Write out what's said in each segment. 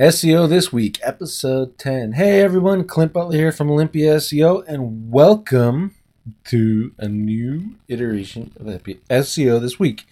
SEO This Week, Episode 10. Hey everyone, Clint Butler here from Olympia SEO, and welcome to a new iteration of SEO This Week.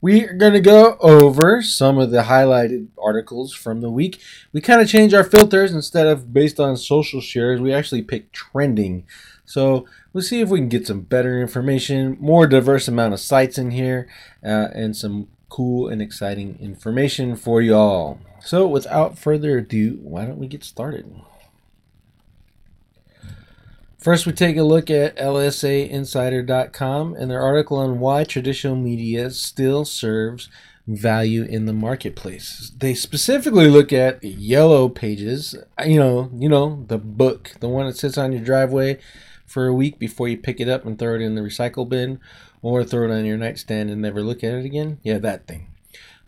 We are going to go over some of the highlighted articles from the week. We kind of change our filters instead of based on social shares, we actually pick trending. So we'll see if we can get some better information, more diverse amount of sites in here, uh, and some cool and exciting information for y'all. So, without further ado, why don't we get started? First, we take a look at LSAinsider.com and their article on why traditional media still serves value in the marketplace. They specifically look at yellow pages, you know, you know, the book, the one that sits on your driveway for a week before you pick it up and throw it in the recycle bin or throw it on your nightstand and never look at it again. Yeah, that thing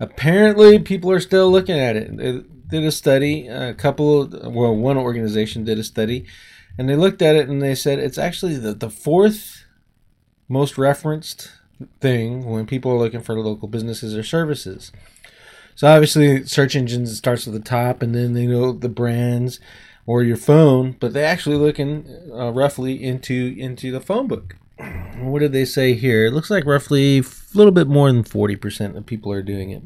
apparently people are still looking at it. They did a study, a couple, well, one organization did a study, and they looked at it and they said it's actually the, the fourth most referenced thing when people are looking for local businesses or services. So obviously, search engines starts at the top, and then they know the brands or your phone, but they actually looking uh, roughly into into the phone book what did they say here? It looks like roughly a little bit more than 40% of people are doing it.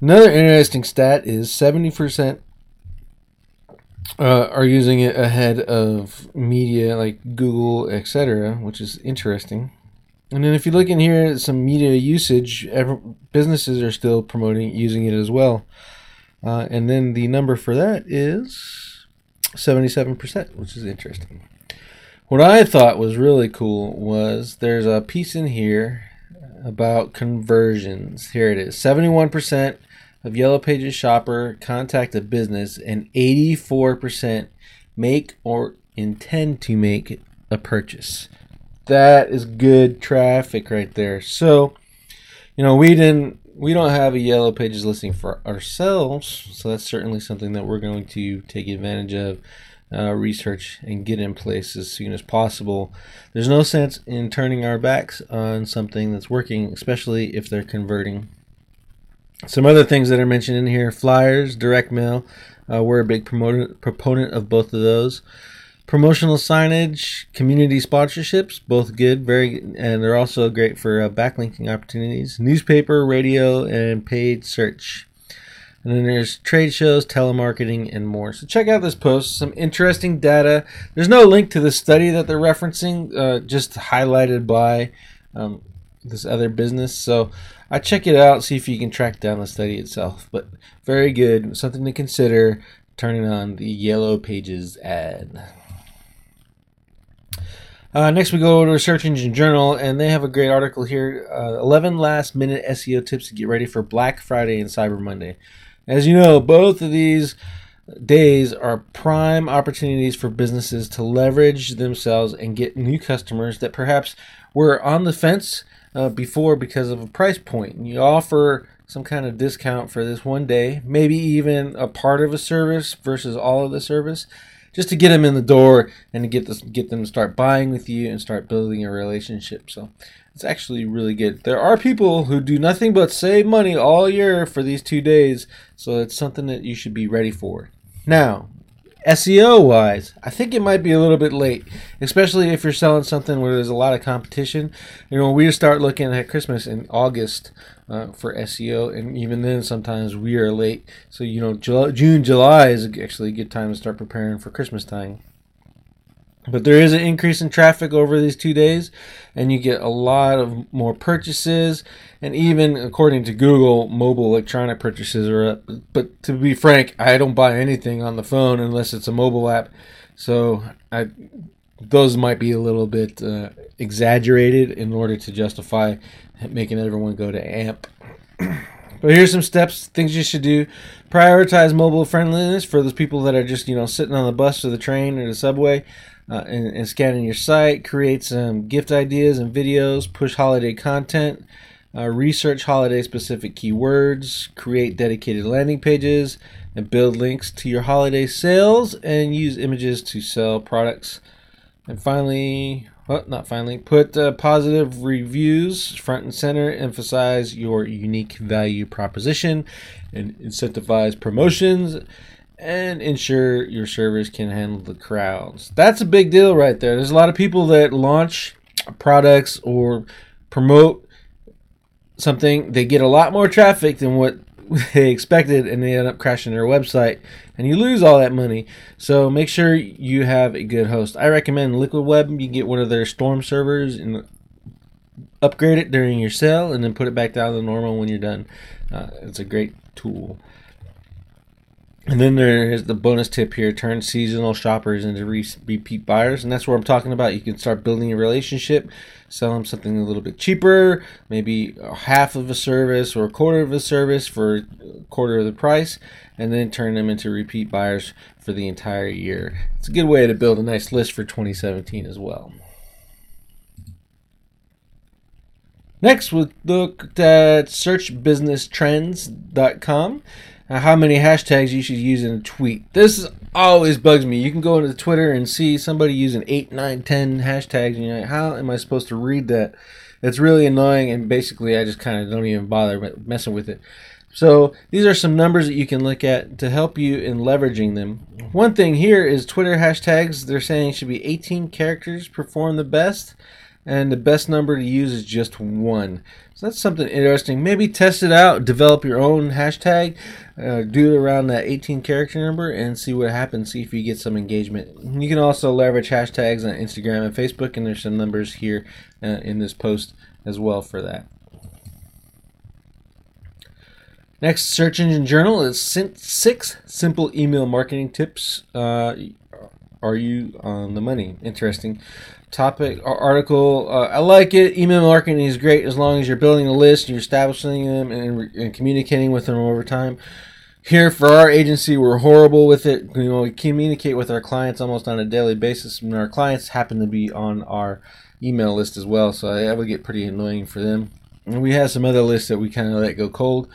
Another interesting stat is 70% uh, are using it ahead of media like Google, etc., which is interesting. And then if you look in here, at some media usage, businesses are still promoting using it as well. Uh, and then the number for that is 77%, which is interesting. What I thought was really cool was there's a piece in here about conversions. Here it is 71% of Yellow Pages shopper contact a business, and 84% make or intend to make a purchase. That is good traffic right there. So, you know, we didn't we don't have a yellow pages listing for ourselves, so that's certainly something that we're going to take advantage of uh, research and get in place as soon as possible. There's no sense in turning our backs on something that's working, especially if they're converting. Some other things that are mentioned in here flyers, direct mail. Uh, we're a big promoter, proponent of both of those. Promotional signage, community sponsorships, both good, very, and they're also great for uh, backlinking opportunities. Newspaper, radio, and paid search. And then there's trade shows, telemarketing, and more. So check out this post. Some interesting data. There's no link to the study that they're referencing, uh, just highlighted by um, this other business. So I check it out, see if you can track down the study itself. But very good. Something to consider turning on the Yellow Pages ad. Uh, next, we go to Search Engine Journal, and they have a great article here uh, 11 last minute SEO tips to get ready for Black Friday and Cyber Monday. As you know, both of these days are prime opportunities for businesses to leverage themselves and get new customers that perhaps were on the fence uh, before because of a price point. And you offer some kind of discount for this one day, maybe even a part of a service versus all of the service, just to get them in the door and to get this, get them to start buying with you and start building a relationship. So it's actually really good. There are people who do nothing but save money all year for these two days, so it's something that you should be ready for. Now, SEO wise, I think it might be a little bit late, especially if you're selling something where there's a lot of competition. You know, we start looking at Christmas in August uh, for SEO, and even then, sometimes we are late. So, you know, June, July is actually a good time to start preparing for Christmas time. But there is an increase in traffic over these two days, and you get a lot of more purchases. And even according to Google, mobile electronic purchases are up. But to be frank, I don't buy anything on the phone unless it's a mobile app. So I, those might be a little bit uh, exaggerated in order to justify making everyone go to AMP. But here's some steps, things you should do. Prioritize mobile friendliness for those people that are just, you know, sitting on the bus or the train or the subway uh, and, and scanning your site. Create some gift ideas and videos. Push holiday content. Uh, research holiday specific keywords. Create dedicated landing pages and build links to your holiday sales and use images to sell products. And finally, well, not finally, put uh, positive reviews front and center, emphasize your unique value proposition, and incentivize promotions, and ensure your service can handle the crowds. That's a big deal right there. There's a lot of people that launch products or promote something, they get a lot more traffic than what they expected and they end up crashing their website and you lose all that money. So make sure you have a good host. I recommend Liquid Web. You get one of their storm servers and upgrade it during your sale and then put it back down to normal when you're done. Uh, it's a great tool. And then there's the bonus tip here turn seasonal shoppers into repeat buyers. And that's what I'm talking about. You can start building a relationship, sell them something a little bit cheaper, maybe half of a service or a quarter of a service for a quarter of the price, and then turn them into repeat buyers for the entire year. It's a good way to build a nice list for 2017 as well. Next, we looked at searchbusinesstrends.com how many hashtags you should use in a tweet. This always bugs me. You can go into Twitter and see somebody using 8, 9, 10 hashtags, and you're like, how am I supposed to read that? It's really annoying, and basically, I just kind of don't even bother messing with it. So, these are some numbers that you can look at to help you in leveraging them. One thing here is Twitter hashtags, they're saying should be 18 characters perform the best and the best number to use is just one. So that's something interesting. Maybe test it out, develop your own hashtag, uh, do it around that 18 character number, and see what happens. See if you get some engagement. You can also leverage hashtags on Instagram and Facebook, and there's some numbers here uh, in this post as well for that. Next, Search Engine Journal is six simple email marketing tips. Uh, are you on the money? Interesting topic or article. Uh, I like it. Email marketing is great as long as you're building a list, you're establishing them, and, and communicating with them over time. Here for our agency, we're horrible with it. You know, we communicate with our clients almost on a daily basis, and our clients happen to be on our email list as well, so that would get pretty annoying for them. And we have some other lists that we kind of let go cold.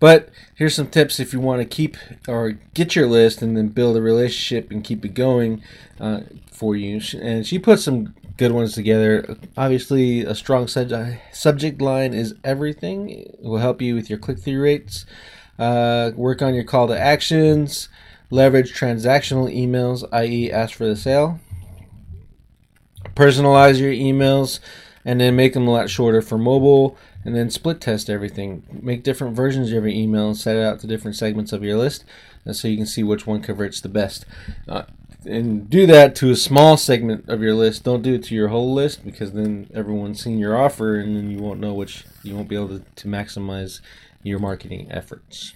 But here's some tips if you want to keep or get your list and then build a relationship and keep it going uh, for you. And she put some good ones together. Obviously, a strong sub- subject line is everything. It will help you with your click through rates. Uh, work on your call to actions. Leverage transactional emails, i.e., ask for the sale. Personalize your emails and then make them a lot shorter for mobile. And then split test everything. Make different versions of your email and set it out to different segments of your list so you can see which one converts the best. Uh, and do that to a small segment of your list. Don't do it to your whole list because then everyone's seen your offer and then you won't know which you won't be able to, to maximize your marketing efforts.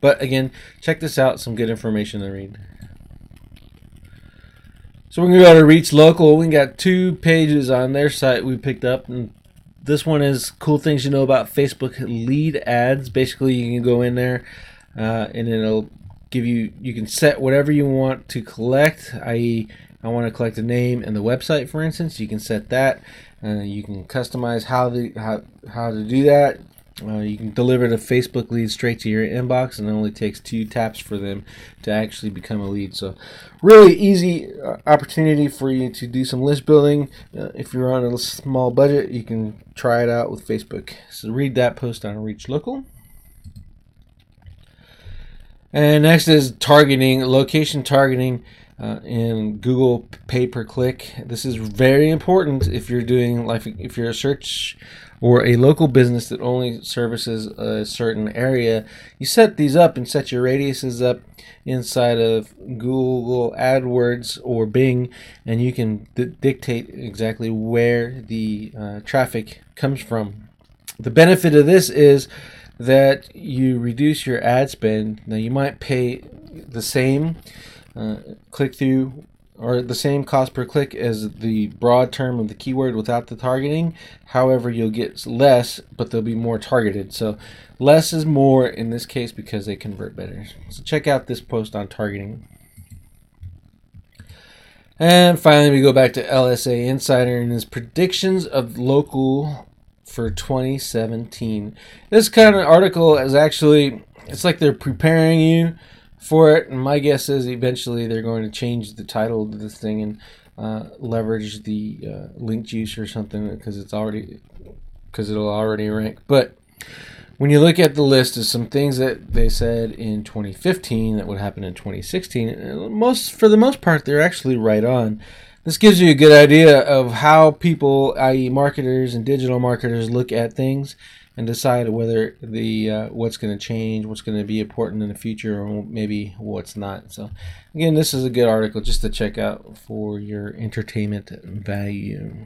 But again, check this out, some good information to read. So we're gonna go to Reach Local. We got two pages on their site we picked up, and this one is cool things you know about Facebook lead ads. Basically, you can go in there, uh, and it'll give you you can set whatever you want to collect i.e i want to collect the name and the website for instance. You can set that. Uh, you can customize how the how, how to do that uh, you can deliver the Facebook lead straight to your inbox, and it only takes two taps for them to actually become a lead. So, really easy uh, opportunity for you to do some list building. Uh, if you're on a small budget, you can try it out with Facebook. So, read that post on Reach Local. And next is targeting, location targeting uh, in Google pay per click. This is very important if you're doing like if you're a search or a local business that only services a certain area. You set these up and set your radiuses up inside of Google AdWords or Bing, and you can d- dictate exactly where the uh, traffic comes from. The benefit of this is that you reduce your ad spend. Now, you might pay the same uh, click through or the same cost per click as the broad term of the keyword without the targeting. However, you'll get less, but they'll be more targeted. So, less is more in this case because they convert better. So, check out this post on targeting. And finally, we go back to LSA Insider and his predictions of local for 2017. This kind of article is actually it's like they're preparing you for it, and my guess is eventually they're going to change the title of this thing and uh, leverage the uh, link juice or something because it's already because it'll already rank. But when you look at the list of some things that they said in 2015 that would happen in 2016, most for the most part they're actually right on. This gives you a good idea of how people, i.e., marketers and digital marketers, look at things and decide whether the uh, what's going to change, what's going to be important in the future, or maybe what's not. So, again, this is a good article just to check out for your entertainment value.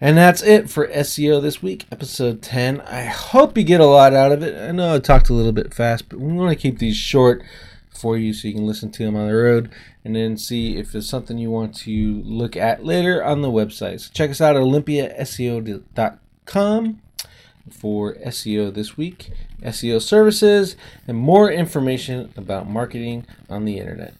And that's it for SEO this week, episode 10. I hope you get a lot out of it. I know I talked a little bit fast, but we want to keep these short for you so you can listen to them on the road and then see if it's something you want to look at later on the website. So check us out at olympiaseo.com for SEO this week, SEO services, and more information about marketing on the internet.